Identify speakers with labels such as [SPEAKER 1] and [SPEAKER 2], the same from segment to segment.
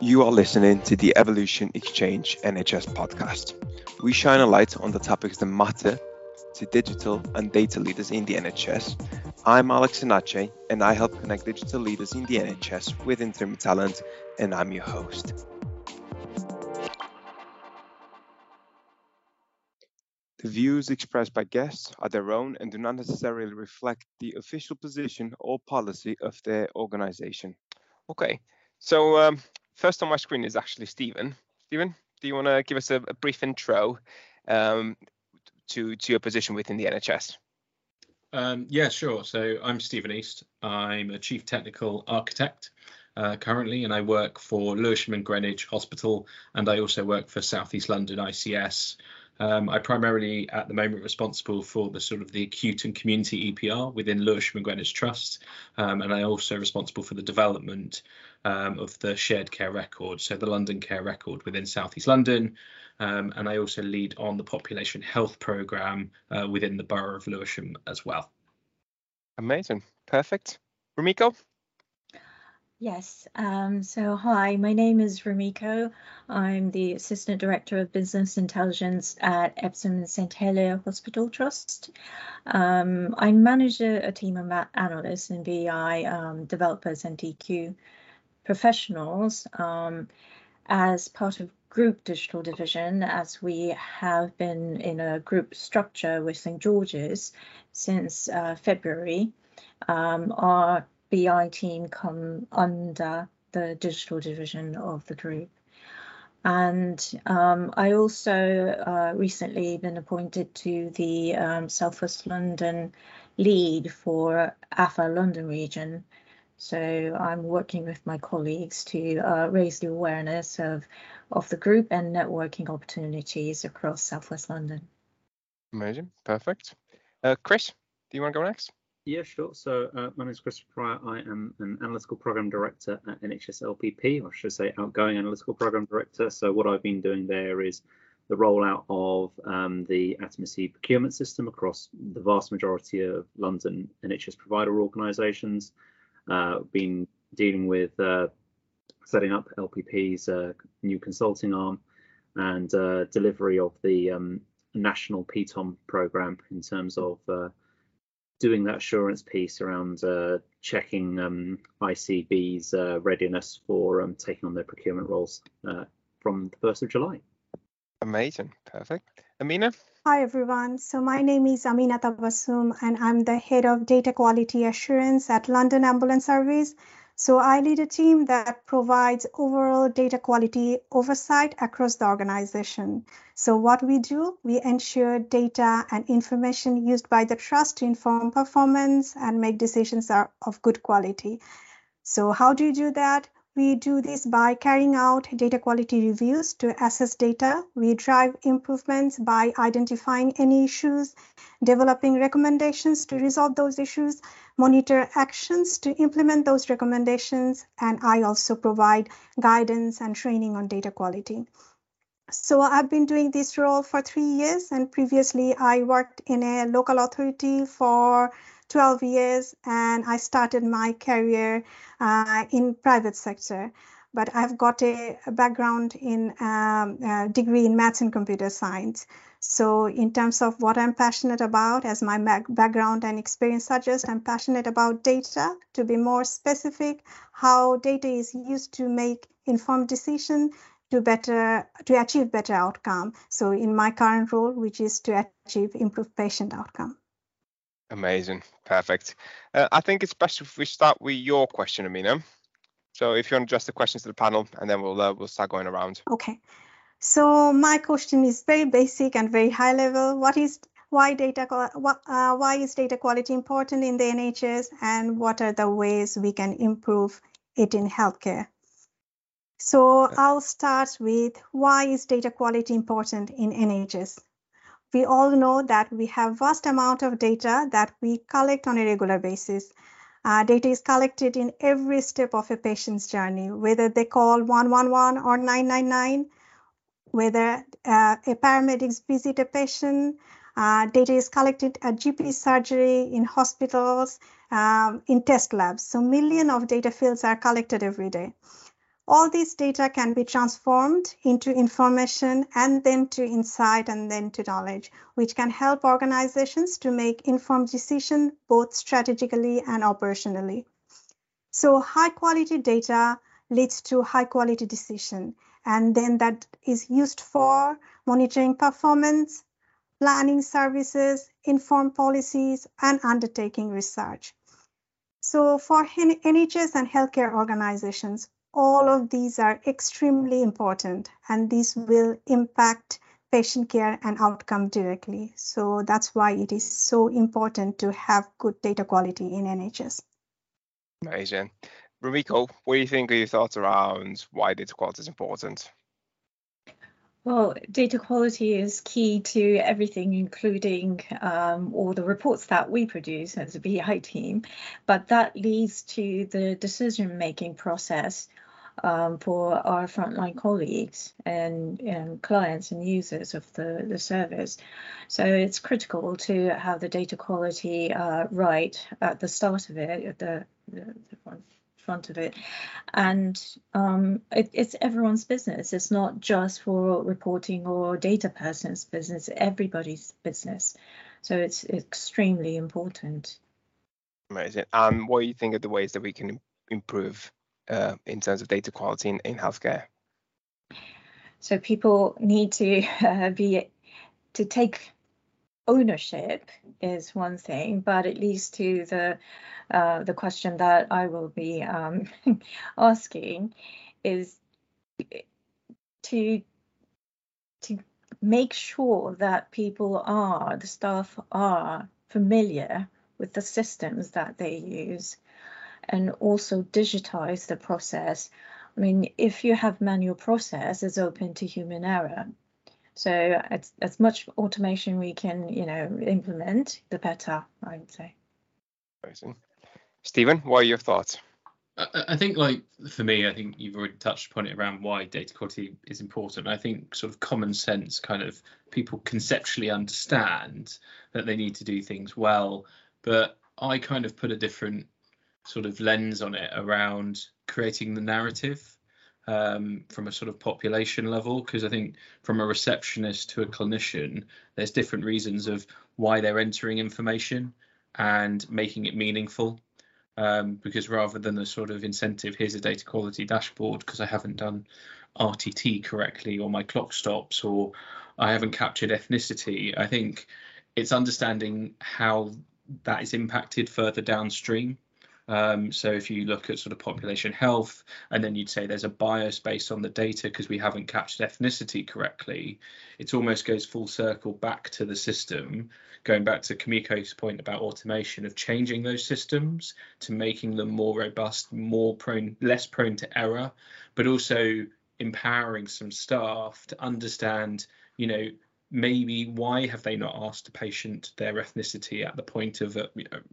[SPEAKER 1] You are listening to the Evolution Exchange NHS podcast. We shine a light on the topics that matter to digital and data leaders in the NHS. I'm Alex Enache, and I help connect digital leaders in the NHS with interim talent, and I'm your host. The views expressed by guests are their own and do not necessarily reflect the official position or policy of their organization. Okay, so um, first on my screen is actually Stephen. Stephen, do you want to give us a, a brief intro um, to, to your position within the NHS?
[SPEAKER 2] Um, yeah, sure. So I'm Stephen East. I'm a chief technical architect uh, currently, and I work for Lewisham and Greenwich Hospital, and I also work for Southeast London ICS. Um, I primarily, at the moment, responsible for the sort of the acute and community EPR within Lewisham and Greenwich Trust, um, and I also responsible for the development um, of the shared care record, so the London Care Record within South East London, um, and I also lead on the population health programme uh, within the borough of Lewisham as well.
[SPEAKER 1] Amazing, perfect. Rumiko?
[SPEAKER 3] Yes, um, so hi, my name is Rumiko. I'm the Assistant Director of Business Intelligence at Epsom and St Helier Hospital Trust. Um, I manage a, a, team of analysts and BI um, developers and DQ professionals um, as part of group digital division as we have been in a group structure with St George's since uh, February. Um, our BI team come under the digital division of the group. And um, I also uh, recently been appointed to the um, Southwest London lead for AphA London region, so I'm working with my colleagues to uh, raise the awareness of, of the group and networking opportunities across Southwest London.
[SPEAKER 1] Amazing, perfect. Uh, Chris, do you want to go next?
[SPEAKER 4] Yeah, sure. So uh, my name is Chris Prior. I am an analytical program director at NHS LPP, or I should say outgoing analytical program director. So what I've been doing there is the rollout of um, the Atamis procurement system across the vast majority of London NHS provider organisations uh, been dealing with uh, setting up LPP's uh, new consulting arm and uh, delivery of the um, national PTOM program in terms of uh, doing that assurance piece around uh, checking um, ICB's readiness for um, taking on their procurement roles from the 1st of July.
[SPEAKER 1] Amazing, perfect. Ameena?
[SPEAKER 5] Hi everyone. So my name is Ameena Tabassum and I'm the head of data quality assurance at London Ambulance Service. So I lead a team that provides overall data quality oversight across the organization. So what we do, we ensure data and information used by the trust to inform performance and make decisions are of good quality. So how do you do that? We do this by carrying out data quality reviews to assess data. We drive improvements by identifying any issues, developing recommendations to resolve those issues, monitor actions to implement those recommendations, and I also provide guidance and training on data quality. So I've been doing this role for three years, and previously I worked in a local authority for 12 years and I started my career uh, in private sector. But I've got a, a background in um, a degree in maths and computer science. So in terms of what I'm passionate about, as my background and experience suggest, I'm passionate about data. To be more specific, how data is used to make informed decision to better to achieve better outcome. So in my current role, which is to achieve improved patient outcome.
[SPEAKER 1] Amazing, perfect. Uh, I think it's best if we start with your question, Ameena. So if you want to address the questions to the panel, and then we'll uh, we'll start going around.
[SPEAKER 5] Okay. So my question is very basic and very high level. What is why data uh, why is data quality important in the NHS, and what are the ways we can improve it in healthcare? So I'll start with why is data quality important in NHS? We all know that we have vast amount of data that we collect on a regular basis. Uh, data is collected in every step of a patient's journey, whether they call 111 or 999, whether uh, a paramedics visit a patient, uh, data is collected at GP surgery, in hospitals, um, in test labs. So million of data fields are collected every day. All these data can be transformed into information and then to insight and then to knowledge, which can help organizations to make informed decisions both strategically and operationally. So high quality data leads to high quality decision. And then that is used for monitoring performance, planning services, informed policies, and undertaking research. So for NHS and healthcare organizations, all of these are extremely important and these will impact patient care and outcome directly. So that's why it is so important to have good data quality in NHS.
[SPEAKER 1] Amazing. Rumiko, what do you think are your thoughts around why data quality is important?
[SPEAKER 3] Well, data quality is key to everything, including um, all the reports that we produce as a BI team, but that leads to the decision making process um, for our frontline colleagues and, and, clients and users of the, the service. So it's critical to have the data quality uh, right at the start of it, at the, the, front of it. And um, it, it's everyone's business. It's not just for reporting or data person's business, everybody's business. So it's extremely important.
[SPEAKER 1] Amazing. Um, what do you think of the ways that we can improve uh, in terms of data quality in, in healthcare?
[SPEAKER 3] So people need to uh, be to take ownership is one thing, but it leads to the uh, the question that I will be um, asking is to to make sure that people are the staff are familiar with the systems that they use and also digitize the process. I mean, if you have manual process, it's open to human error. So as, as much automation we can, you know, implement, the better, I would say.
[SPEAKER 1] Amazing. Stephen, what are your thoughts?
[SPEAKER 2] I think, like for me, I think you've already touched upon it around why data quality is important. I think sort of common sense, kind of people conceptually understand that they need to do things well, but I kind of put a different sort of lens on it around creating the narrative um, from a sort of population level because I think from a receptionist to a clinician, there's different reasons of why they're entering information and making it meaningful. Um, because rather than the sort of incentive, here's a data quality dashboard because I haven't done RTT correctly or my clock stops or I haven't captured ethnicity, I think it's understanding how that is impacted further downstream um, so if you look at sort of population health, and then you'd say there's a bias based on the data because we haven't captured ethnicity correctly, it almost goes full circle back to the system, going back to Rumiko's point about automation of changing those systems to making them more robust, more prone, less prone to error, but also empowering some staff to understand, you know, maybe why have they not asked a patient their ethnicity at the point of uh,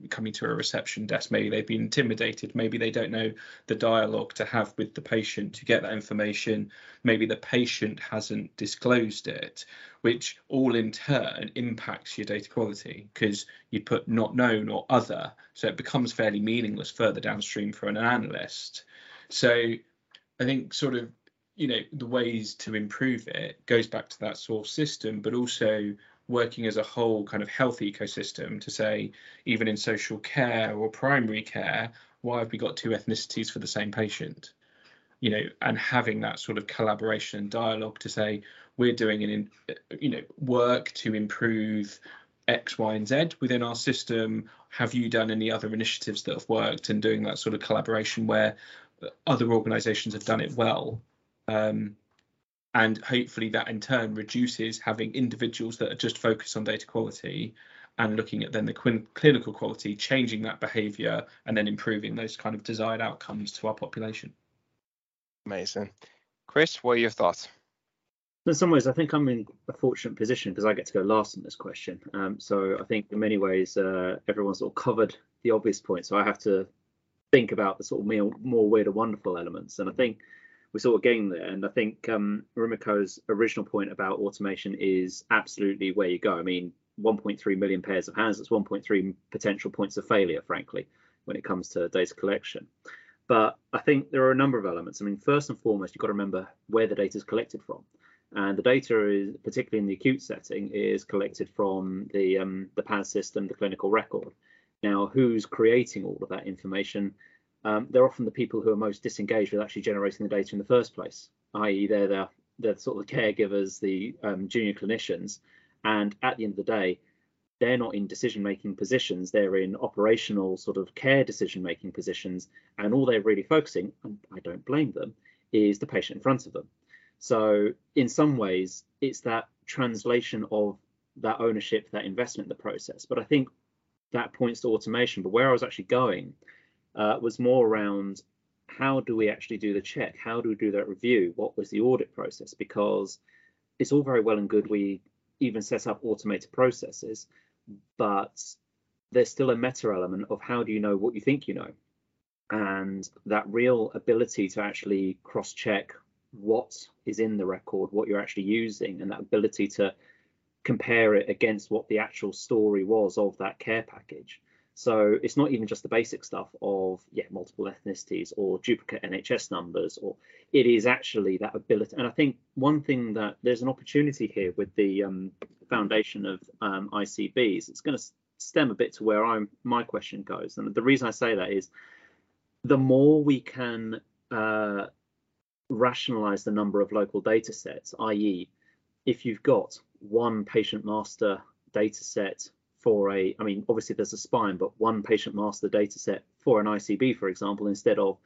[SPEAKER 2] coming to a reception desk? Maybe they've been intimidated. Maybe they don't know the dialogue to have with the patient to get that information. Maybe the patient hasn't disclosed it which all in turn impacts your data quality because you put not known or other so it becomes fairly meaningless further downstream for an analyst. So i think sort of you know the ways to improve it goes back to that source system but also working as a whole kind of health ecosystem to say even in social care or primary care why have we got two ethnicities for the same patient? You know and having that sort of collaboration and dialogue to say we're doing an you know work to improve x y and z within our system. Have you done any other initiatives that have worked? And doing that sort of collaboration where other organizations have done it well um, and hopefully that in turn reduces having individuals that are just focused on data quality and looking at then the clinical quality, changing that behaviour and then improving those kind of desired outcomes to our population.
[SPEAKER 1] Amazing. Chris, what are your thoughts?
[SPEAKER 4] In some ways, I think I'm in a fortunate position because I get to go last on this question. Um, so I think in many ways, uh, everyone's sort of covered the obvious points. So I have to think about the sort of more, more weird or wonderful elements. And I think we're sort of getting there. And I think um, Rumiko's original point about automation is absolutely where you go. I mean, 1.3 million pairs of hands, that's 1.3 potential points of failure, frankly, when it comes to data collection. But I think there are a number of elements. I mean, first and foremost, you've got to remember where the data is collected from. And the data is, particularly in the acute setting, is collected from the um, the PAS system, the clinical record. Now, who's creating all of that information? Um, they're often the people who are most disengaged with actually generating the data in the first place, i.e., they're the, they're sort of the caregivers, the um, junior clinicians, and at the end of the day, they're not in decision making positions. They're in operational sort of care decision making positions and all they're really focusing and i don't blame them is the patient in front of them. So in some ways it's that translation of that ownership that investment in the process. But i think that points to automation. But where i was actually going uh, was more around how do we actually do the check? How do we do that review? What was the audit process? Because it's all very well and good we even set up automated processes but there's still a meta element of how do you know what you think you know? And that real ability to actually cross check what is in the record what you're actually using and that ability to compare it against what the actual story was of that care package so it's not even just the basic stuff of yeah multiple ethnicities or duplicate nhs numbers or it is actually that ability and i think one thing that there's an opportunity here with the um, foundation of um, ICBs, it's going to stem a bit to where I'm my question goes. And the reason I say that is the more we can uh, rationalize the number of local data sets, i.e., if you've got one patient master data set for a, I mean, obviously there's a spine, but one patient master data set for an ICB, for example, instead of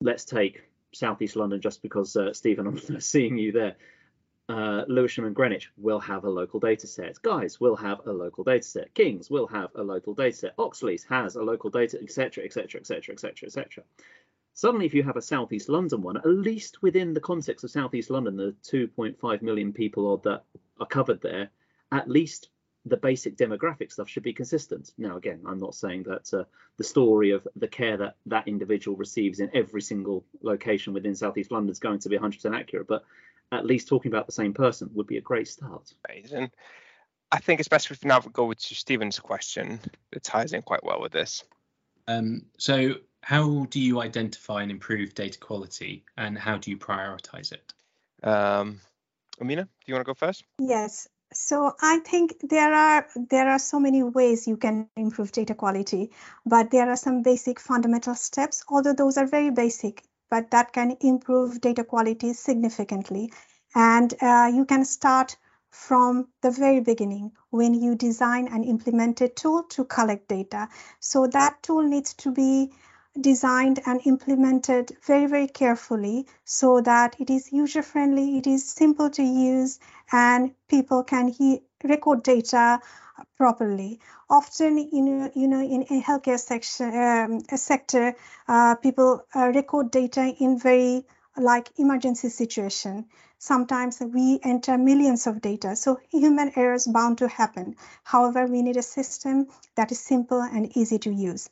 [SPEAKER 4] let's take Southeast London just because uh, Stephen, I'm seeing you there uh, Lewisham and Greenwich will have a local data set. Guy's will have a local data set. King's will have a local data set. Oxleas has a local data, etc., etc., etc., etc., etc. Suddenly, if you have a Southeast London one, at least within the context of Southeast London, the 2.5 million people that are covered there, at least the basic demographic stuff should be consistent. Now, again, I'm not saying that uh, the story of the care that that individual receives in every single location within Southeast London is going to be 100% accurate, but at least talking about the same person would be a great start.
[SPEAKER 1] Amazing. I think it's best if we now go to Stephen's question that ties in quite well with this.
[SPEAKER 2] Um, so, how do you identify and improve data quality, and how do you prioritize it?
[SPEAKER 1] Um, Ameena, do you want to go first?
[SPEAKER 5] Yes. So I think there are there are so many ways you can improve data quality, but there are some basic fundamental steps. Although those are very basic, but that can improve data quality significantly. And uh, you can start from the very beginning when you design and implement a tool to collect data. So that tool needs to be designed and implemented very, very carefully so that it is user friendly, it is simple to use, and people can he- record data properly. Often, know, you know, in a healthcare section um, a sector, uh, people uh, record data in very like emergency situation. Sometimes we enter millions of data, so human errors bound to happen. However, we need a system that is simple and easy to use,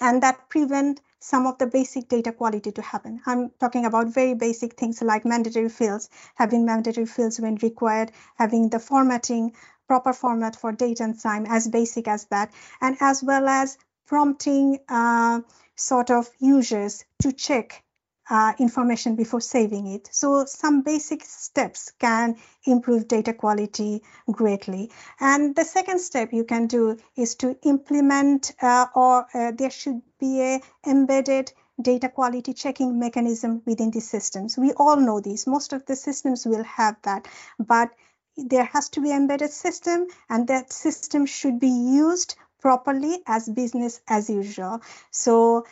[SPEAKER 5] and that prevent some of the basic data quality to happen. I'm talking about very basic things like mandatory fields, having mandatory fields when required, having the formatting proper format for date and time as basic as that, and as well as prompting uh, sort of users to check uh, information before saving it. So some basic steps can improve data quality greatly. And the second step you can do is to implement uh, or uh, there should be a embedded data quality checking mechanism within the systems. We all know these. Most of the systems will have that, but there has to be embedded system and that system should be used properly as business as usual. So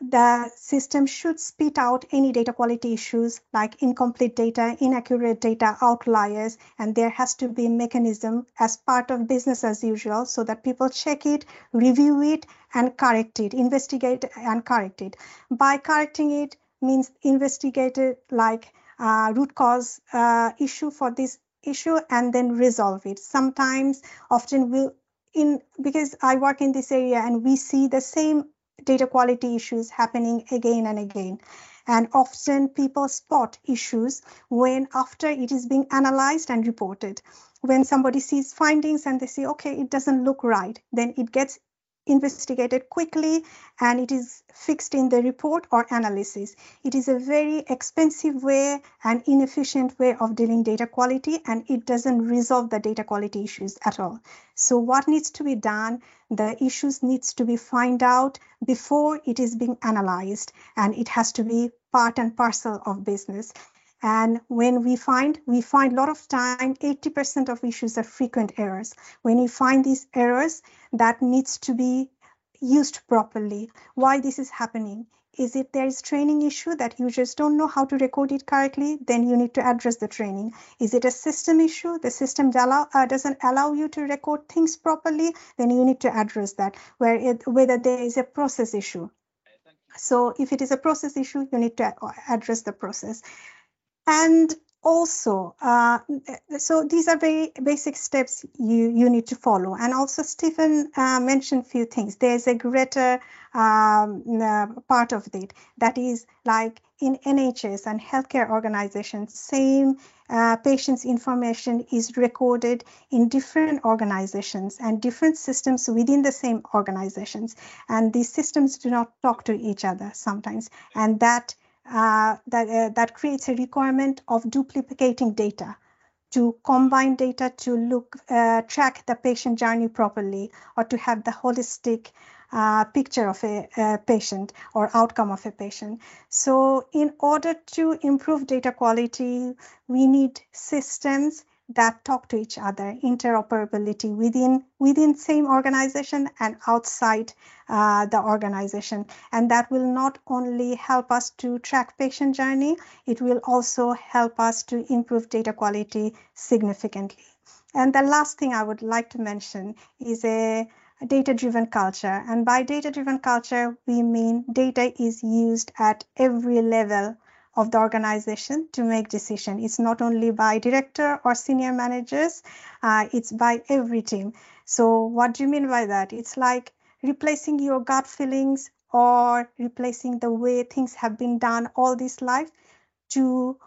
[SPEAKER 5] the system should spit out any data quality issues like incomplete data, inaccurate data, outliers, and there has to be a mechanism as part of business as usual so that people check it, review it, and correct it, investigate and correct it. By correcting it means investigate it like uh, root cause uh, issue for this issue and then resolve it. Sometimes, often we in because I work in this area and we see the same data quality issues happening again and again. And often people spot issues when after it is being analyzed and reported. When somebody sees findings and they say, okay, it doesn't look right, then it gets investigated quickly and it is fixed in the report or analysis. It is a very expensive way and inefficient way of dealing data quality and it doesn't resolve the data quality issues at all. So what needs to be done? The issues needs to be find out before it is being analyzed and it has to be part and parcel of business. And when we find, we find a lot of time, 80% of issues are frequent errors. When you find these errors, that needs to be used properly. Why this is happening? Is it there is training issue that users don't know how to record it correctly? Then you need to address the training. Is it a system issue? The system allow, uh, doesn't allow you to record things properly? Then you need to address that. Where it, whether there is a process issue. So if it is a process issue, you need to address the process. And also, uh, so these are very basic steps you, you need to follow. And also Stephen uh, mentioned few things. There's a greater um, uh, part of it that is like in NHS and healthcare organizations, same uh, patient's information is recorded in different organizations and different systems within the same organizations. And these systems do not talk to each other sometimes. And that uh, that, uh, that creates a requirement of duplicating data to combine data to look uh, track the patient journey properly or to have the holistic uh, picture of a, a, patient or outcome of a patient. So in order to improve data quality, we need systems that talk to each other, interoperability within within same organization and outside uh, the organization. And that will not only help us to track patient journey, it will also help us to improve data quality significantly. And the last thing I would like to mention is a data-driven culture. And by data-driven culture, we mean data is used at every level of the organization to make decision. It's not only by director or senior managers, uh, it's by every team. So what do you mean by that? It's like replacing your gut feelings or replacing the way things have been done all this life to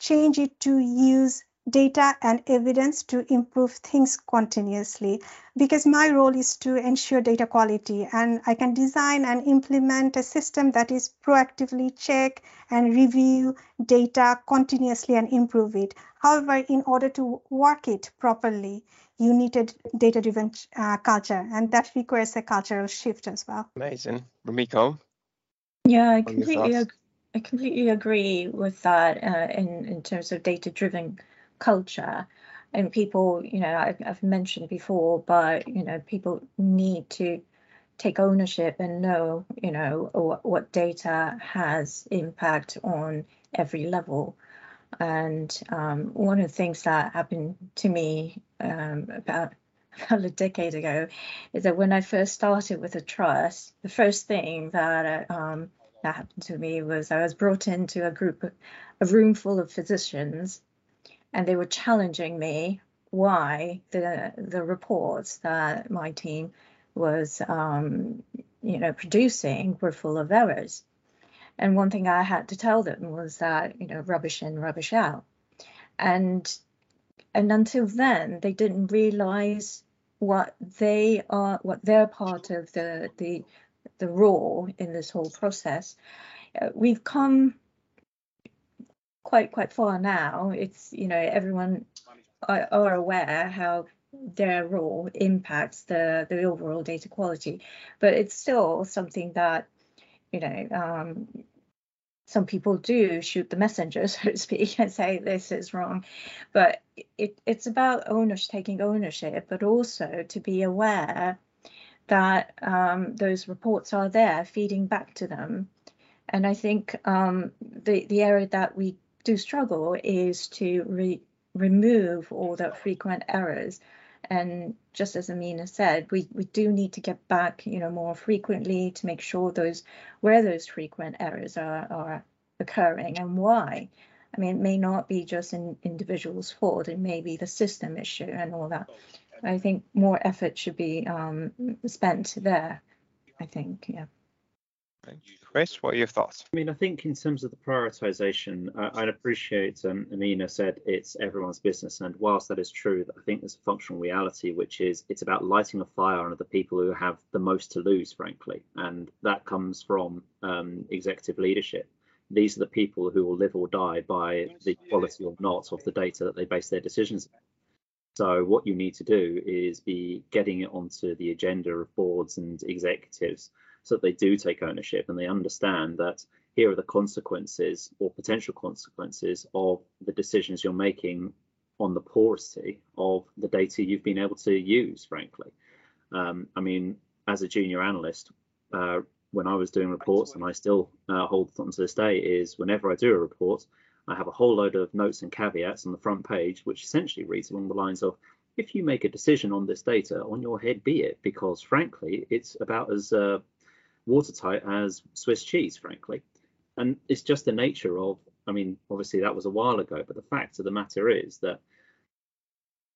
[SPEAKER 5] change it to use data and evidence to improve things continuously because my role is to ensure data quality and I can design and implement a system that is proactively check and review data continuously and improve it. However, in order to work it properly, you need a data-driven uh, culture and that requires a cultural shift as well.
[SPEAKER 1] Amazing. Rumiko?
[SPEAKER 3] Yeah, I completely, ag- I completely agree with that uh, in, in terms of data-driven culture. And people you know I've, I've, mentioned before but you know people need to take ownership and know you know what, what data has impact on every level. And um, one of the things that happened to me um, about about a decade ago is that when I first started with a trust, the first thing that um, that happened to me was I was brought into a group, a room full of physicians, and they were challenging me why the the reports that my team was um, you know producing were full of errors. And one thing I had to tell them was that you know rubbish in, rubbish out, and and until then they didn't realize what they are, what their part of the the the role in this whole process. Uh, we've come quite quite far now. It's you know everyone are, are aware how their role impacts the the overall data quality, but it's still something that you know um, some people do shoot the messenger, so to speak, and say this is wrong. But it, it's about owners taking ownership, but also to be aware that um, those reports are there feeding back to them. And I think um, the the area that we do struggle is to re- remove all the frequent errors. And just as Ameena said, we, we do need to get back, you know, more frequently to make sure those where those frequent errors are, are occurring and why. I mean, it may not be just an individual's fault; it may be the system issue and all that. I think more effort should be um, spent there. I think, yeah.
[SPEAKER 1] Chris, what are your thoughts?
[SPEAKER 4] I mean, I think in terms of the prioritization, uh, I'd appreciate um, Ameena said it's everyone's business. And whilst that is true, I think there's a functional reality, which is it's about lighting a fire under the people who have the most to lose, frankly. And that comes from um, executive leadership. These are the people who will live or die by the quality or not of the data that they base their decisions on. So what you need to do is be getting it onto the agenda of boards and executives so that they do take ownership and they understand that here are the consequences or potential consequences of the decisions you're making on the porosity of the data you've been able to use, frankly. Um, I mean, as a junior analyst, uh, when I was doing reports, and I still uh, hold on to this day, is whenever I do a report, I have a whole load of notes and caveats on the front page, which essentially reads along the lines of, if you make a decision on this data, on your head be it, because frankly, it's about as uh, watertight as Swiss cheese, frankly. And it's just the nature of, I mean, obviously that was a while ago, but the fact of the matter is that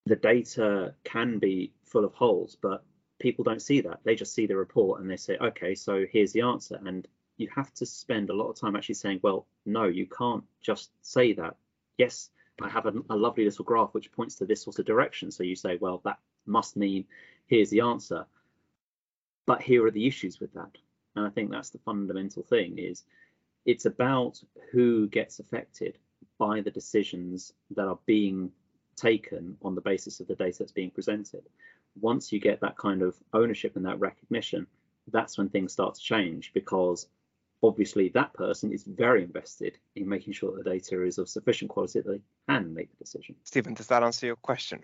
[SPEAKER 4] the data can be full of holes, but people don't see that. They just see the report and they say, okay, so here's the answer. And you have to spend a lot of time actually saying, well, no, you can't just say that. Yes, I have a, a lovely little graph which points to this sort of direction. So you say, well, that must mean here's the answer. But here are the issues with that and I think that's the fundamental thing is it's about who gets affected by the decisions that are being taken on the basis of the data that's being presented. Once you get that kind of ownership and that recognition, that's when things start to change because obviously that person is very invested in making sure that the data is of sufficient quality that they can make the decision.
[SPEAKER 1] Stephen, does that answer your question?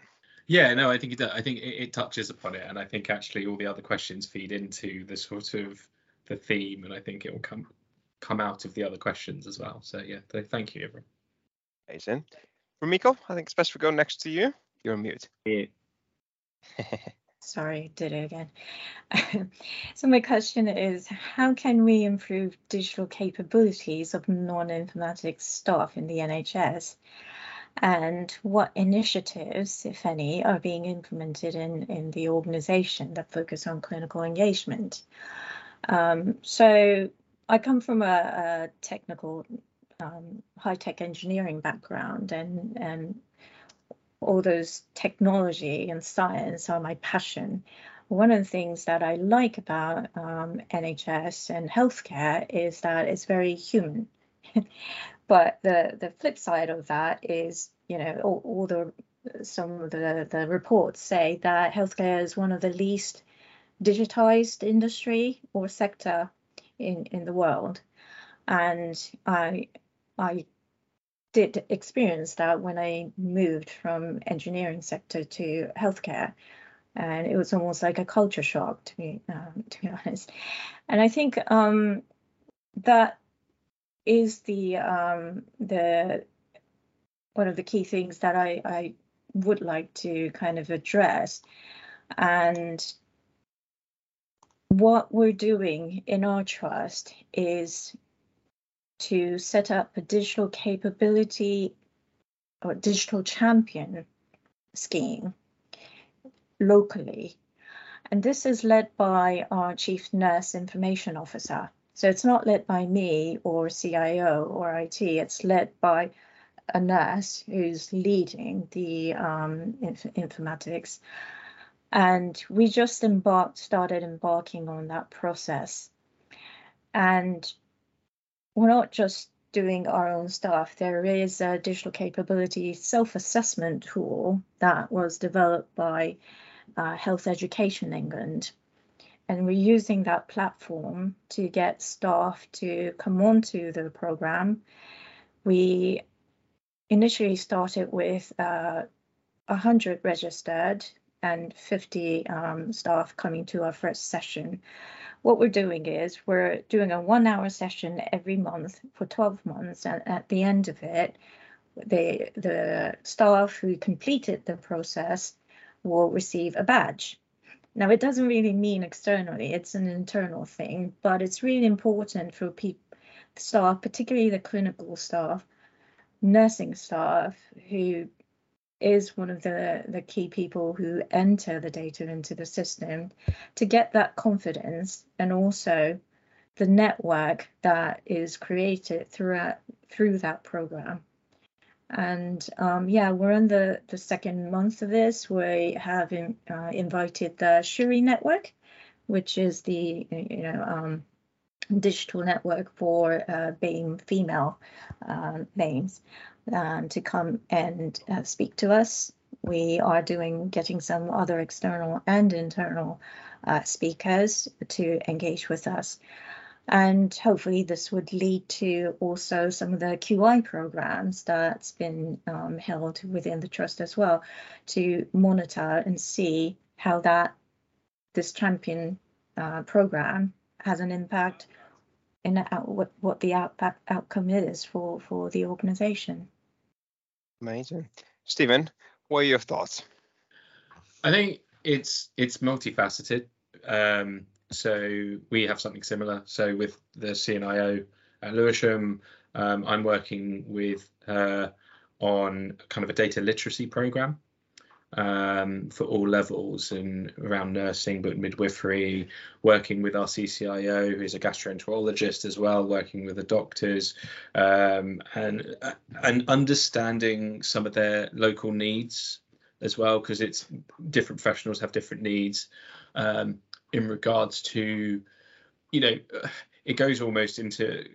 [SPEAKER 2] Yeah, no, I think it does. I think it, it touches upon it, and I think actually all the other questions feed into the sort of the theme, and I think it will come come out of the other questions as well. So yeah, thank you, everyone.
[SPEAKER 1] Amazing. Rumiko, I think it's best we go next to you. You're on mute.
[SPEAKER 4] Yeah.
[SPEAKER 3] Sorry, did it again. so my question is, how can we improve digital capabilities of non-informatics staff in the NHS? And what initiatives, if any, are being implemented in, in the organisation that focus on clinical engagement? Um, so I come from a, a technical, um, high-tech engineering background, and and all those technology and science are my passion. One of the things that I like about um, NHS and healthcare is that it's very human. but the the flip side of that is, you know, all, all the some of the the reports say that healthcare is one of the least digitized industry or sector in, in the world. And I, I did experience that when I moved from engineering sector to healthcare. And it was almost like a culture shock to be, um, to be honest. And I think um, that is the um, the one of the key things that I, I would like to kind of address. And what we're doing in our trust is to set up a digital capability or digital champion scheme locally. And this is led by our chief nurse information officer. So it's not led by me or CIO or IT, it's led by a nurse who's leading the um, inf informatics and we just embarked, started embarking on that process. And we're not just doing our own stuff. There is a digital capability self-assessment tool that was developed by uh, Health Education England. And we're using that platform to get staff to come onto the program. We initially started with uh, 100 registered and 50 um, staff coming to our first session. What we're doing is we're doing a one hour session every month for 12 months. And at the end of it, the, the staff who completed the process will receive a badge. Now, it doesn't really mean externally, it's an internal thing, but it's really important for people, staff, particularly the clinical staff, nursing staff who is one of the, the key people who enter the data into the system to get that confidence and also the network that is created throughout through that program. And um, yeah, we're in the, the second month of this. We have in, uh, invited the Shuri Network, which is the you know um, digital network for uh, BAME female uh, names, um, to come and uh, speak to us. We are doing getting some other external and internal uh, speakers to engage with us. And hopefully this would lead to also some of the QI programs that's been um, held within the trust as well to monitor and see how that this champion uh, program has an impact in what, what the out, outcome is for, for the organization.
[SPEAKER 1] Amazing. Stephen, what are your thoughts?
[SPEAKER 2] I think it's it's multifaceted. Um, so we have something similar. So with the CNIO at Lewisham, um, I'm working with her on kind of a data literacy program um, for all levels and around nursing, but midwifery, working with our CCIO, who's a gastroenterologist as well, working with the doctors, um, and and understanding some of their local needs as well, because it's different professionals have different needs um, in regards to, you know, it goes almost into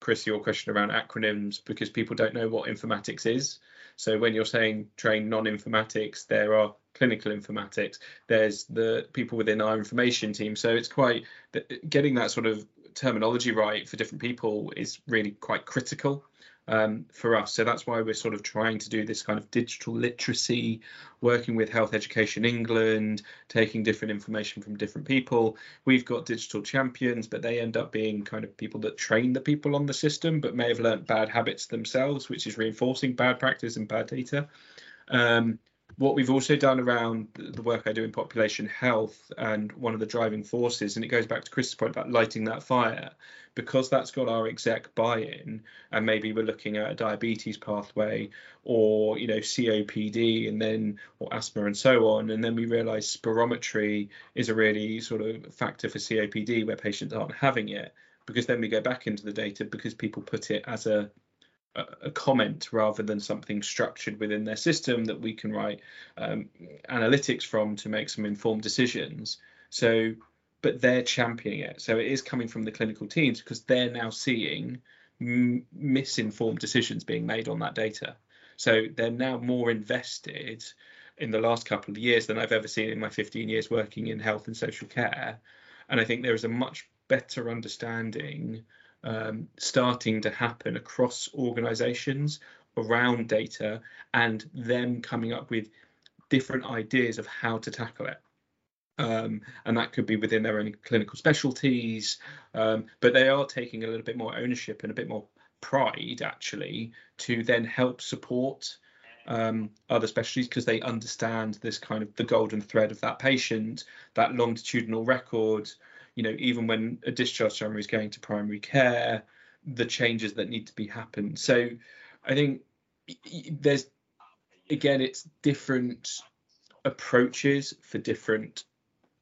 [SPEAKER 2] Chris, your question around acronyms because people don't know what informatics is. So when you're saying train non-informatics, there are clinical informatics. There's the people within our information team. So it's quite getting that sort of terminology right for different people is really quite critical um, for us. So that's why we're sort of trying to do this kind of digital literacy, working with Health Education England, taking different information from different people. We've got digital champions, but they end up being kind of people that train the people on the system, but may have learnt bad habits themselves, which is reinforcing bad practice and bad data. Um, what we've also done around the work I do in population health and one of the driving forces, and it goes back to Chris's point about lighting that fire, because that's got our exec buy-in, and maybe we're looking at a diabetes pathway or you know COPD and then or asthma and so on, and then we realise spirometry is a really sort of factor for COPD where patients aren't having it, because then we go back into the data because people put it as a a comment rather than something structured within their system that we can write um, analytics from to make some informed decisions. So, but they're championing it. So it is coming from the clinical teams because they're now seeing m- misinformed decisions being made on that data. So they're now more invested in the last couple of years than I've ever seen in my 15 years working in health and social care. And I think there is a much better understanding um, starting to happen across organizations around data and them coming up with different ideas of how to tackle it. Um, and that could be within their own clinical specialties, um, but they are taking a little bit more ownership and a bit more pride actually to then help support um, other specialties because they understand this kind of the golden thread of that patient, that longitudinal record, you know, even when a discharge summary is going to primary care, the changes that need to be happened. So I think there's again, it's different approaches for different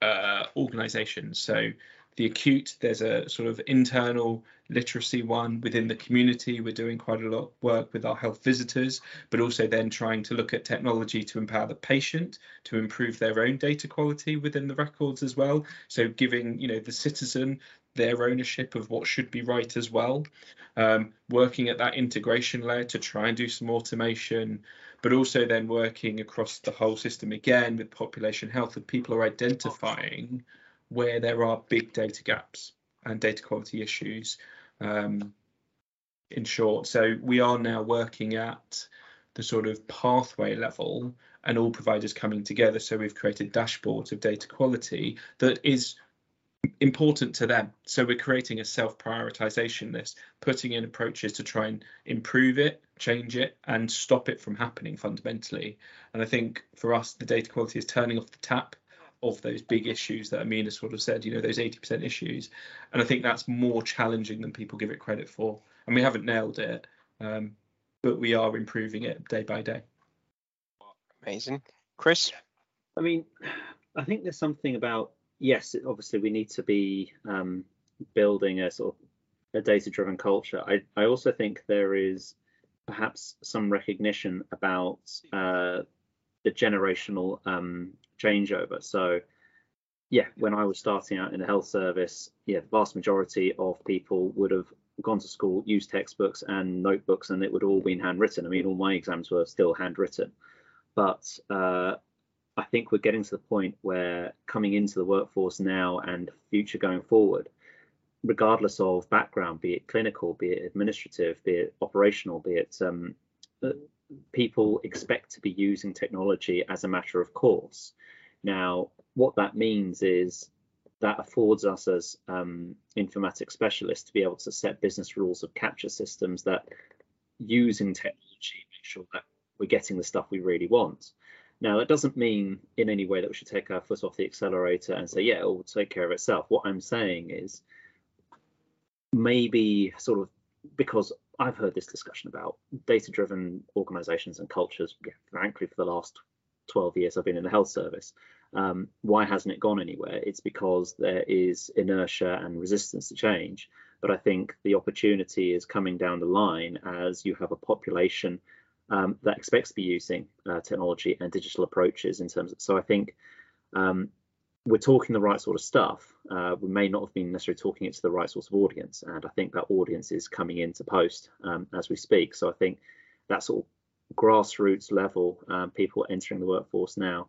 [SPEAKER 2] uh, organizations. So the acute, there's a sort of internal literacy one within the community. We're doing quite a lot of work with our health visitors, but also then trying to look at technology to empower the patient to improve their own data quality within the records as well. So giving, you know, the citizen their ownership of what should be right as well. Um, working at that integration layer to try and do some automation, but also then working across the whole system again with population health that people are identifying where there are big data gaps and data quality issues. Um, in short, so we are now working at the sort of pathway level and all providers coming together. So we've created dashboards of data quality that is important to them. So we're creating a self prioritization list, putting in approaches to try and improve it, change it, and stop it from happening fundamentally. And I think for us, the data quality is turning off the tap of those big issues that Ameena sort of said, you know, those 80% issues. And I think that's more challenging than people give it credit for. And we haven't nailed it, um, but we are improving it day by day.
[SPEAKER 1] Amazing. Chris?
[SPEAKER 4] I mean, I think there's something about, yes, obviously we need to be um, building a sort of a data-driven culture, I, I also think there is perhaps some recognition about uh, the generational um, changeover. So, yeah, when I was starting out in the health service, yeah, the vast majority of people would have gone to school, used textbooks and notebooks, and it would all been handwritten. I mean, all my exams were still handwritten. But uh, I think we're getting to the point where coming into the workforce now and future going forward, regardless of background, be it clinical, be it administrative, be it operational, be it um, uh, people expect to be using technology as a matter of course. Now, what that means is that affords us as um, informatics specialists to be able to set business rules of capture systems that using technology make sure that we're getting the stuff we really want. Now, that doesn't mean in any way that we should take our foot off the accelerator and say, yeah, it will take care of itself. What I'm saying is maybe sort of because I've heard this discussion about data driven organizations and cultures, yeah, frankly, for the last 12 years I've been in the health service. Um, why hasn't it gone anywhere? It's because there is inertia and resistance to change. But I think the opportunity is coming down the line as you have a population um, that expects to be using uh, technology and digital approaches in terms of. So I think um, we're talking the right sort of stuff. Uh, we may not have been necessarily talking it to the right sort of audience, and I think that audience is coming into post um, as we speak. So I think that sort of grassroots level, um, people entering the workforce now,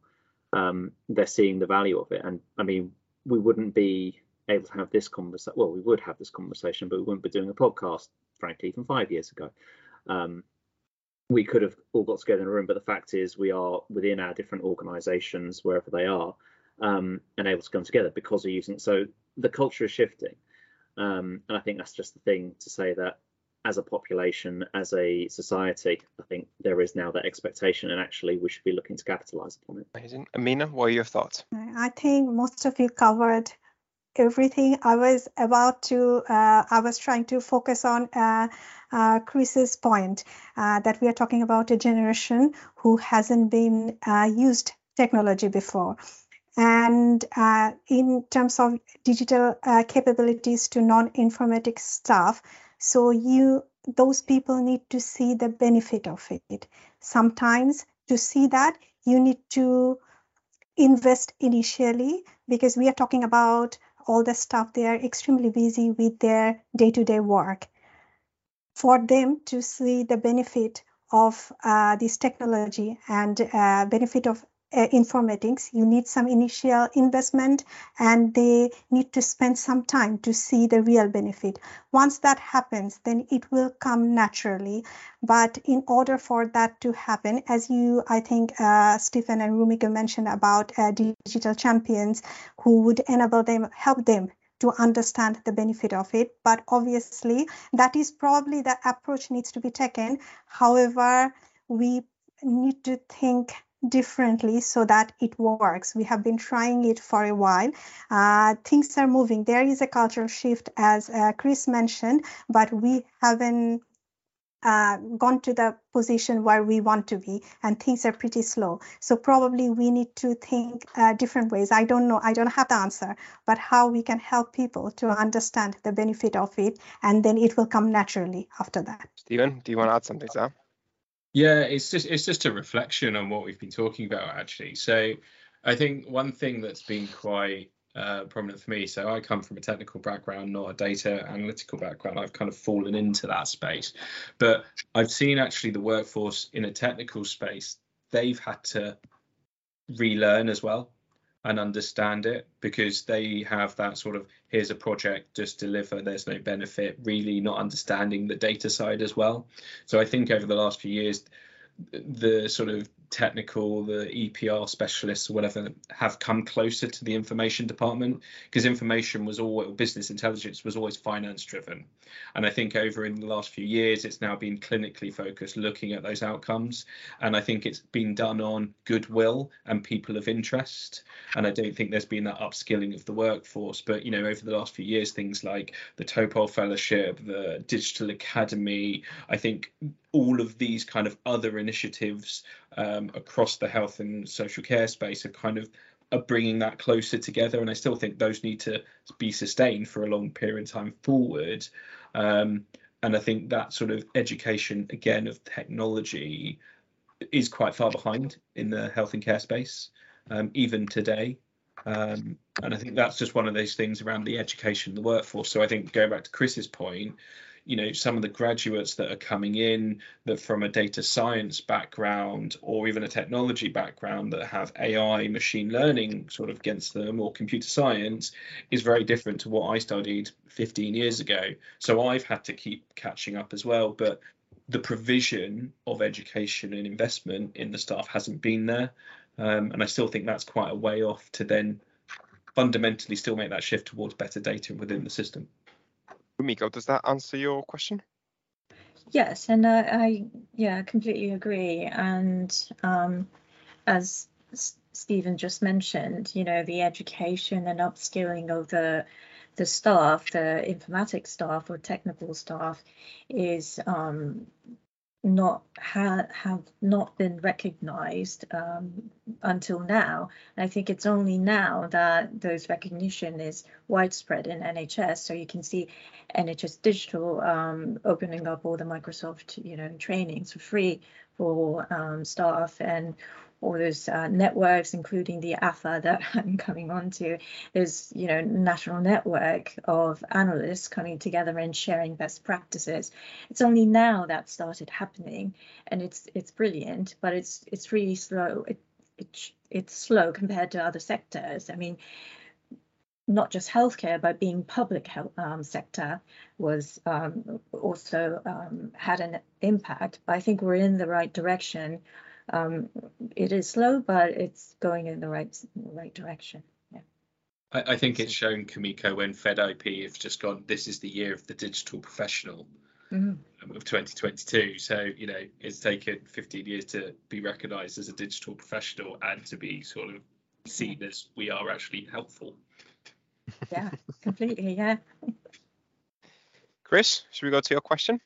[SPEAKER 4] um, they're seeing the value of it. And I mean, we wouldn't be able to have this conversation. Well, we would have this conversation, but we wouldn't be doing a podcast, frankly, even five years ago. Um, we could have all got together in a room, but the fact is we are within our different organizations, wherever they are, um, and able to come together because we're using So the culture is shifting. Um, and I think that's just the thing to say that as a population, as a society, I think there is now that expectation, and actually we should be looking to capitalize upon it.
[SPEAKER 1] Amazing. Ameena, what are your thoughts?
[SPEAKER 5] I think most of you covered everything. I was about to, uh, I was trying to focus on uh, uh, Chris's point uh, that we are talking about a generation who hasn't been uh, used technology before. And uh, in terms of digital uh, capabilities to non-informatic staff, so you those people need to see the benefit of it. Sometimes to see that you need to invest initially because we are talking about all the stuff they are extremely busy with their day-to-day work for them to see the benefit of uh, this technology and uh, benefit of uh, informatics you need some initial investment and they need to spend some time to see the real benefit once that happens then it will come naturally but in order for that to happen as you i think uh, stephen and rumiko mentioned about uh, digital champions who would enable them help them to understand the benefit of it. But obviously, that is probably the approach needs to be taken. However, we need to think differently so that it works. We have been trying it for a while. Uh, things are moving. There is a cultural shift, as uh, Chris mentioned, but we haven't uh, gone to the position where we want to be and things are pretty slow so probably we need to think uh, different ways i don't know i don't have the answer but how we can help people to understand the benefit of it and then it will come naturally after that
[SPEAKER 1] stephen do you want to add something that
[SPEAKER 2] yeah it's just it's just a reflection on what we've been talking about actually so i think one thing that's been quite uh, prominent for me. So I come from a technical background, not a data analytical background. I've kind of fallen into that space, but I've seen actually the workforce in a technical space. They've had to relearn as well and understand it because they have that sort of here's a project just deliver there's no benefit really not understanding the data side as well. So i think over the last few years the sort of technical, the EPR specialists or whatever have come closer to the information department because information was all business intelligence was always finance driven. And I think over in the last few years, it's now been clinically focused, looking at those outcomes. And I think it's been done on goodwill and people of interest. And I don't think there's been that upskilling of the workforce. But, you know, over the last few years, things like the Topol Fellowship, the Digital Academy, I think all of these kind of other initiatives um, across the health and social care space have kind of are bringing that closer together, and I still think those need to be sustained for a long period of time forward. Um, and I think that sort of education again of technology is quite far behind in the health and care space, um, even today. Um, and I think that's just one of those things around the education, the workforce. So I think going back to Chris's point, you know some of the graduates that are coming in that from a data science background or even a technology background that have AI machine learning sort of against them or computer science is very different to what I studied 15 years ago so I've had to keep catching up as well but the provision of education and investment in the staff hasn't been there um, and I still think that's quite a way off to then fundamentally still make that shift towards better data within the system.
[SPEAKER 1] Rumiko, does that answer your question?
[SPEAKER 3] Yes, and I, I yeah, completely agree. And um, as Stephen just mentioned, you know, the education and upskilling of the the staff, the informatics staff or technical staff, is um, not ha- have not been recognized um, until now. And I think it's only now that those recognition is widespread in NHS. So you can see NHS Digital um, opening up all the Microsoft, you know, trainings for free for um, staff and all those uh, networks, including the AphA that I'm coming on to, is you know national network of analysts coming together and sharing best practices. It's only now that started happening, and it's it's brilliant, but it's it's really slow. It, it it's slow compared to other sectors. I mean, not just healthcare, but being public health um, sector was um, also um, had an impact. But I think we're in the right direction um, it is slow, but it's going in the right right direction. Yeah.
[SPEAKER 2] I, I think it's shown Rumiko when FedIP have just gone. This is the year of the digital professional. Mm-hmm. Of 2022, so you know it's taken 15 years to be recognised as a digital professional and to be sort of seen as we are actually helpful.
[SPEAKER 3] Yeah, completely. Yeah.
[SPEAKER 1] Chris, should we go to your question?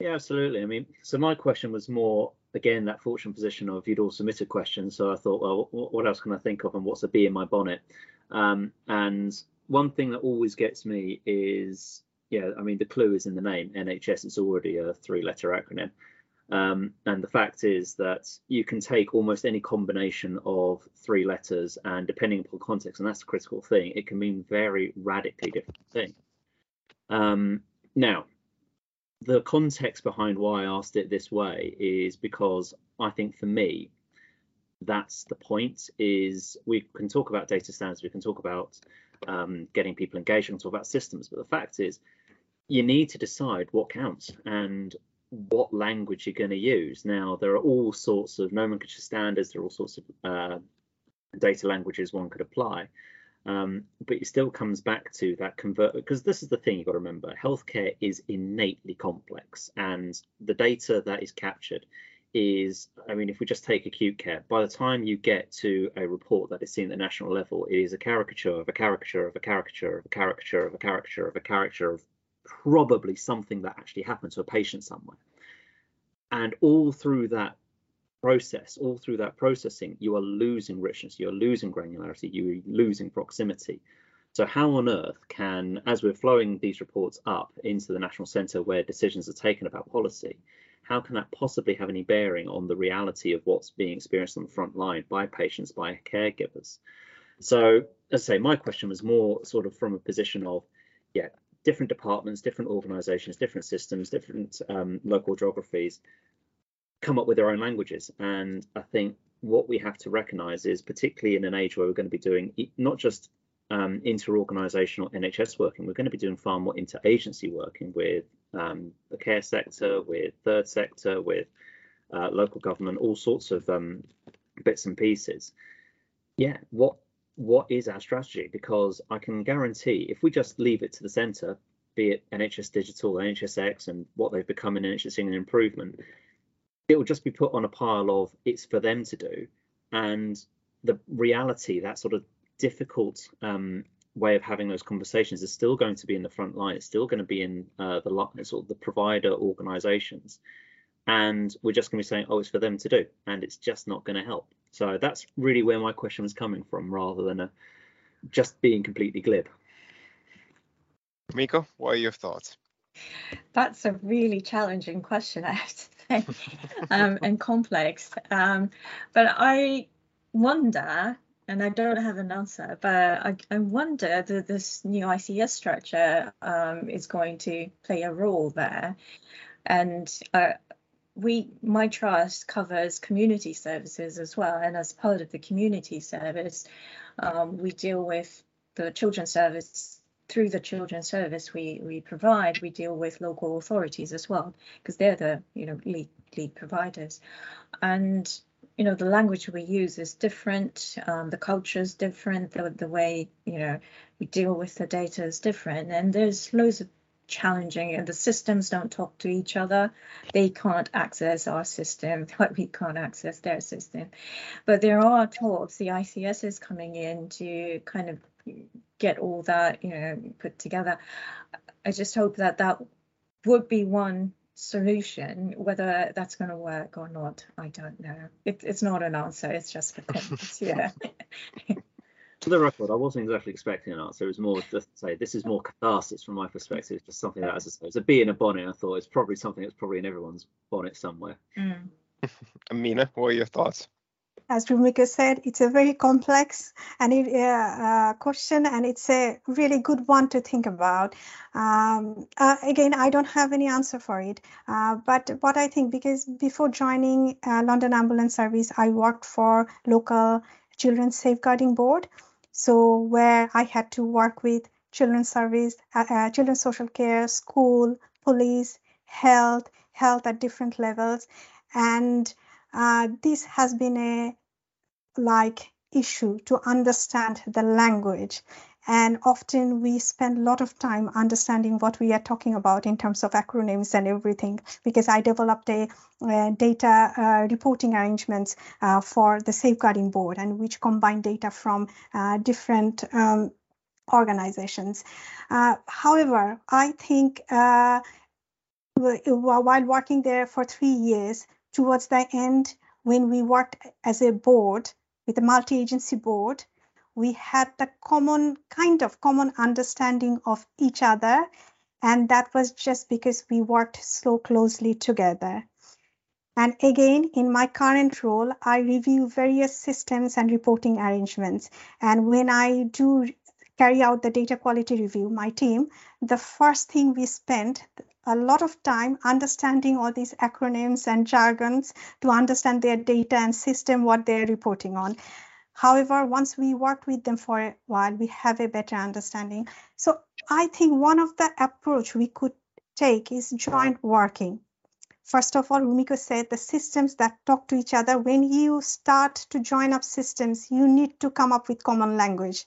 [SPEAKER 4] Yeah, absolutely. I mean, so my question was more again that fortunate position of you'd all submitted questions so i thought well what else can i think of and what's a bee in my bonnet? Um, and one thing that always gets me is yeah i mean the clue is in the name nhs it's already a three letter acronym. Um, and the fact is that you can take almost any combination of three letters and depending upon context and that's the critical thing it can mean very radically different thing. Um, now the context behind why I asked it this way is because I think for me, that's the point is we can talk about data standards, we can talk about um, getting people engaged, we can talk about systems, but the fact is you need to decide what counts and what language you're going to use. Now, there are all sorts of nomenclature standards, there are all sorts of uh, data languages one could apply. Um, but it still comes back to that convert because this is the thing you've got to remember. Healthcare is innately complex and the data that is captured is i mean if we just take acute care by the time you get to a report that is seen at the national level it is a caricature of a caricature of a caricature of a caricature of a caricature of a caricature of probably something that actually happened to a patient somewhere. And all through that process, all through that processing, you are losing richness, you're losing granularity, you're losing proximity. So how on earth can, as we're flowing these reports up into the national centre where decisions are taken about policy, how can that possibly have any bearing on the reality of what's being experienced on the front line by patients, by caregivers? So, as I say, my question was more sort of from a position of, yeah, different departments, different organisations, different systems, different um, local geographies come up with their own languages. And I think what we have to recognize is, particularly in an age where we're going to be doing not just um, inter-organizational NHS working, we're going to be doing far more inter-agency working with um, the care sector, with third sector, with uh, local government, all sorts of um, bits and pieces. Yeah, what what is our strategy? Because I can guarantee if we just leave it to the centre, be it NHS Digital, NHSX, and what they've become in NHS England Improvement, it will just be put on a pile of it's for them to do and the reality that sort of difficult um, way of having those conversations is still going to be in the front line it's still going to be in uh, the sort of the provider organizations and we're just going to be saying oh it's for them to do and it's just not going to help So that's really where my question was coming from, rather than a, just being completely glib.
[SPEAKER 1] Miko, what are your thoughts?
[SPEAKER 3] That's a really challenging question, I have to say, um, and complex. Um, but I wonder, and I don't have an answer, but I, I wonder that this new ICS structure um, is going to play a role there. And uh, we, my trust covers community services as well. And as part of the community service, um, we deal with the children's service through the children's service we we provide, we deal with local authorities as well because they're the you know lead lead providers, and you know the language we use is different, um, the culture is different, the the way you know we deal with the data is different, and there's loads of challenging and the systems don't talk to each other. They can't access our system like we can't access their system. But there are talks the ics is coming in to kind of get all that you know put together. I just hope that that would be one solution. Whether that's going to work or not i don't know. It, it's not an answer it's just for comments yeah.
[SPEAKER 4] To the record i wasn't exactly expecting an answer. It was more just to say this is more catharsis from my perspective it's just something that as I say, it's a bee in a bonnet i thought. It's probably something that's probably in everyone's bonnet somewhere.
[SPEAKER 3] Mm.
[SPEAKER 1] Ameena what are your thoughts
[SPEAKER 5] as Rumiko said, it's a very complex and it, uh, uh, question, and it's a really good one to think about. Um, uh, again, I don't have any answer for it, uh, but what I think, because before joining uh, London Ambulance Service, I worked for local Children's Safeguarding Board, so where I had to work with children's service, children's social care, school, police, health, health at different levels, and uh, this has been a like issue to understand the language. And often we spend a lot of time understanding what we are talking about in terms of acronyms and everything because i developed a data uh, reporting arrangements uh, for the safeguarding board and which combine data from uh, different um, organizations. Uh, however i think while working there for three years towards the end, when we worked as a board with a multi-agency board, we had the common kind of common understanding of each other. And that was just because we worked so closely together. And again, in my current role, I review various systems and reporting arrangements. And when I do carry out the data quality review, my team, the first thing we spent a lot of time understanding all these acronyms and jargons to understand their data and system, what they're reporting on. However, once we worked with them for a while, we have a better understanding. So I think one of the approach we could take is joint working. First of all, Rumiko said the systems that talk to each other, when you start to join up systems, you need to come up with common language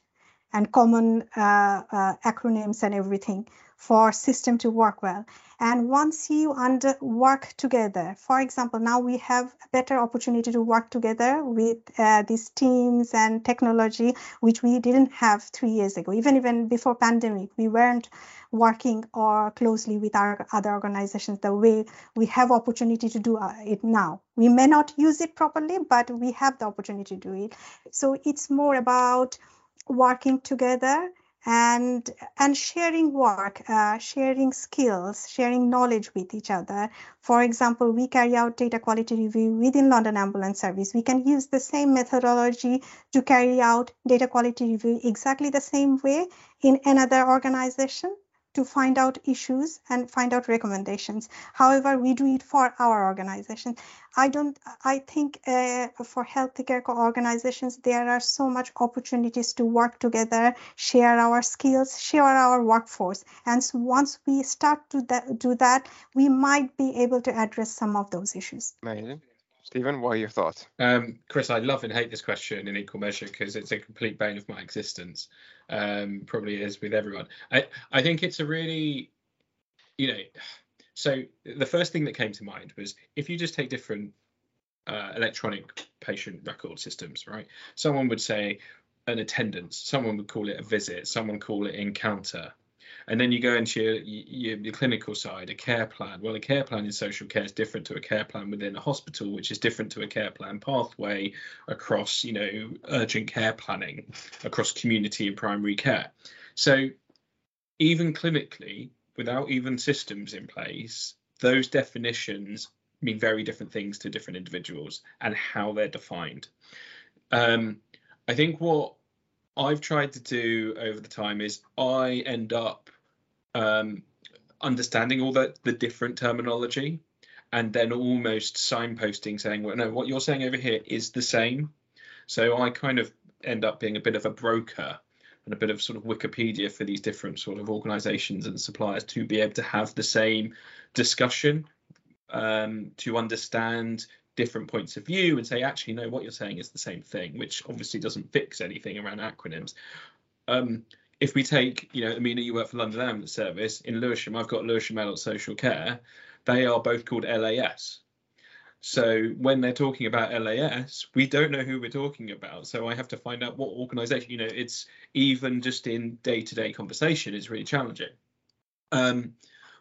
[SPEAKER 5] and common uh, uh, acronyms and everything for system to work well. And once you under work together, for example, now we have a better opportunity to work together with uh, these teams and technology, which we didn't have three years ago. Even even before pandemic, we weren't working or closely with our other organizations the way we have opportunity to do uh, it now. We may not use it properly, but we have the opportunity to do it. So it's more about working together and and sharing work uh, sharing skills sharing knowledge with each other. For example we carry out data quality review within london ambulance service. We can use the same methodology to carry out data quality review exactly the same way in another organization to find out issues and find out recommendations. However, we do it for our organization. I don't. I think uh, for healthcare organizations there are so much opportunities to work together, share our skills, share our workforce, and so once we start to that, do that, we might be able to address some of those issues.
[SPEAKER 1] Amazing. Stephen, what are your thoughts?
[SPEAKER 2] Um, Chris, I love and hate this question in equal measure because it's a complete bane of my existence. Um, probably is with everyone. I, I think it's a really, you know, so the first thing that came to mind was if you just take different uh, electronic patient record systems, right? Someone would say an attendance, someone would call it a visit, someone call it encounter. And then you go into your, your, your, clinical side, a care plan. Well, a care plan in social care is different to a care plan within a hospital, which is different to a care plan pathway across, you know, urgent care planning, across community and primary care. So even clinically, without even systems in place, those definitions mean very different things to different individuals and how they're defined. Um, I think what I've tried to do over the time is I end up um, understanding all the, the different terminology and then almost signposting saying, well, no, what you're saying over here is the same. So I kind of end up being a bit of a broker and a bit of sort of Wikipedia for these different sort of organizations and suppliers to be able to have the same discussion um, to understand different points of view and say, actually, no, what you're saying is the same thing, which obviously doesn't fix anything around acronyms. Um, if we take, you know, Ameena, you work for London Ambulance Service in Lewisham, I've got Lewisham Adult Social Care. They are both called LAS. So when they're talking about LAS, we don't know who we're talking about. So I have to find out what organisation. You know, it's even just in day-to-day conversation is really challenging. Um,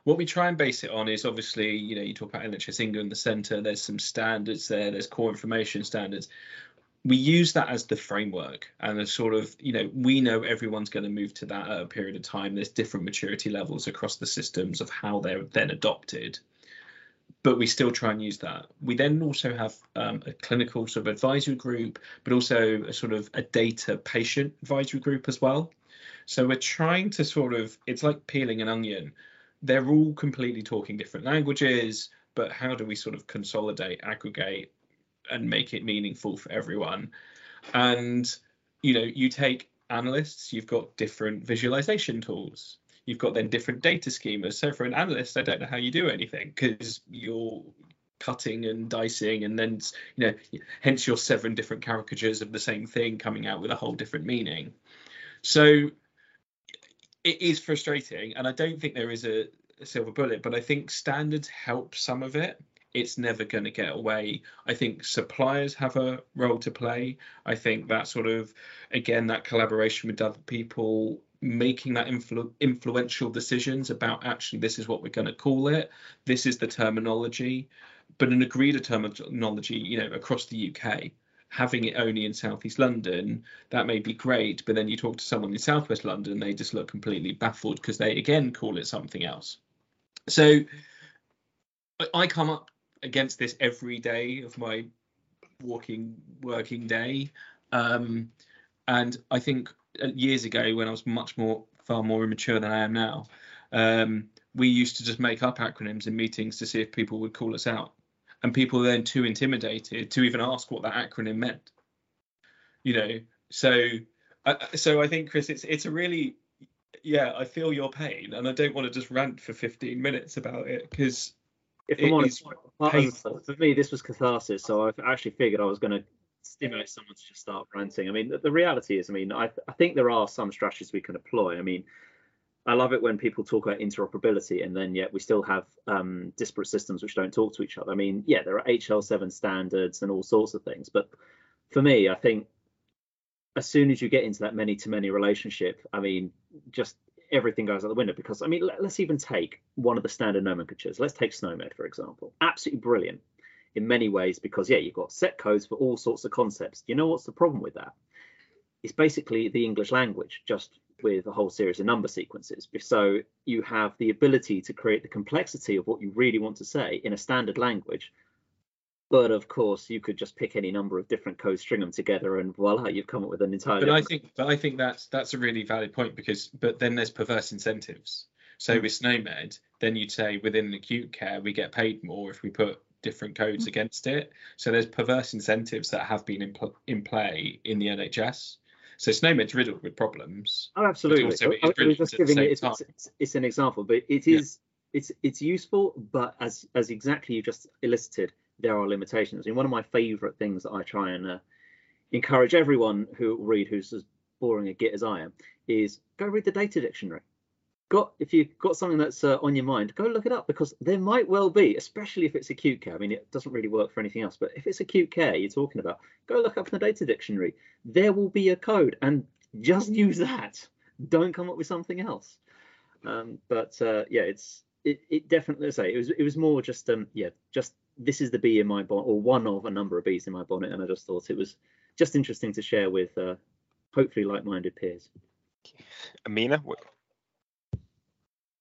[SPEAKER 2] what we try and base it on is obviously, you know, you talk about NHS England, the centre. There's some standards there. There's core information standards. We use that as the framework, and a sort of, you know, we know everyone's going to move to that at a period of time. There's different maturity levels across the systems of how they're then adopted but we still try and use that. We then also have um, a clinical sort of advisory group, but also a sort of a data patient advisory group as well. So we're trying to sort of, it's like peeling an onion. They're all completely talking different languages, but how do we sort of consolidate, aggregate, and make it meaningful for everyone? And, you know, you take analysts, you've got different visualization tools you've got then different data schemas. So for an analyst, I don't know how you do anything because you're cutting and dicing and then you know hence your seven different caricatures of the same thing coming out with a whole different meaning so it is frustrating and i don't think there is a, a silver bullet but i think standards help some of it it's never going to get away. I think suppliers have a role to play. I think that sort of, again, that collaboration with other people making that influ- influential decisions about actually this is what we're going to call it this is the terminology but an agreed terminology you know across the uk having it only in southeast london that may be great but then you talk to someone in southwest london they just look completely baffled because they again call it something else so i come up against this every day of my walking working day um, and i think uh, years ago when I was much more far more immature than I am now, um, we used to just make up acronyms in meetings to see if people would call us out, and people were then too intimidated to even ask what that acronym meant. You know, so uh, so I think Chris, it's it's a really yeah, I feel your pain, and I don't want to just rant for 15 minutes about it because
[SPEAKER 4] if I'm honest, for me, this was catharsis. So I actually figured I was going to stimulate someone to just start ranting. I mean, the, the reality is, I mean, I, I think there are some strategies we can employ. I mean, I love it when people talk about interoperability and then yet we still have um, disparate systems which don't talk to each other. I mean, yeah, there are HL7 standards and all sorts of things, but for me, I think as soon as you get into that many to many relationship, I mean, just everything goes out the window because I mean, let, us even take one of the standard nomenclatures. Let's take SNOMED for example. Absolutely brilliant in many ways because yeah you've got set codes for all sorts of concepts you know what's the problem with that it's basically the english language just with a whole series of number sequences so you have the ability to create the complexity of what you really want to say in a standard language but of course you could just pick any number of different codes string them together and voila you've come up with an entire
[SPEAKER 2] but i think but i think that's that's a really valid point because but then there's perverse incentives so mm-hmm. with SNOMED, then you'd say within acute care we get paid more if we put different codes mm-hmm. against it. So there's perverse incentives that have been in, pl- in play in the NHS. So SNOMED's riddled with problems.
[SPEAKER 4] Oh, absolutely. I, I was just giving it. It's, it's, it's, an example, but it is yeah. it's it's useful. But as as exactly you just elicited, there are limitations. And one of my favourite things that I try and uh, encourage everyone who read, who's as boring a git as I am, is go read the data dictionary got if you've got something that's uh, on your mind, go look it up because there might well be, especially if it's acute care. I mean, it doesn't really work for anything else, but if it's acute care you're talking about, go look up in the data dictionary. There will be a code, and just use that. Don't come up with something else. Um, but uh, yeah, it's it, it definitely say it was it was more just um yeah just this is the bee in my bonnet or one of a number of bees in my bonnet, and I just thought it was just interesting to share with uh, hopefully like-minded peers.
[SPEAKER 1] Ameena,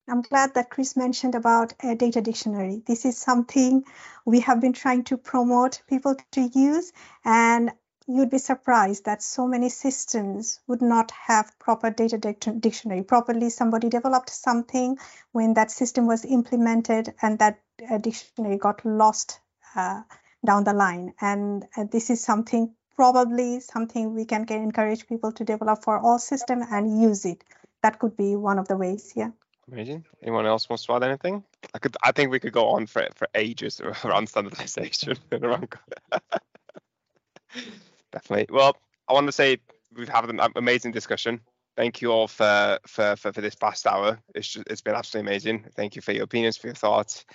[SPEAKER 5] I'm glad that Chris mentioned about a data dictionary. This is something we have been trying to promote people to use, and you'd be surprised that so many systems would not have proper data dictionary. Properly, somebody developed something when that system was implemented, and that uh, dictionary got lost uh, down the line. And uh, this is something probably something we can encourage people to develop for all system and use it. That could be one of the ways. Yeah.
[SPEAKER 1] Amazing. Anyone else wants to add anything? I could. I think we could go on for for ages around standardization and around. Definitely. Well, I want to say we've had an amazing discussion. Thank you all for for for, for this past hour. It's just, it's been absolutely amazing. Thank you for your opinions, for your thoughts.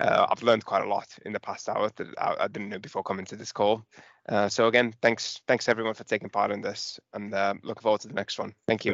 [SPEAKER 1] Uh, I've learned quite a lot in the past hour that I, I didn't know before coming to this call. Uh, so again, thanks thanks everyone for taking part in this, and uh, look forward to the next one. Thank you.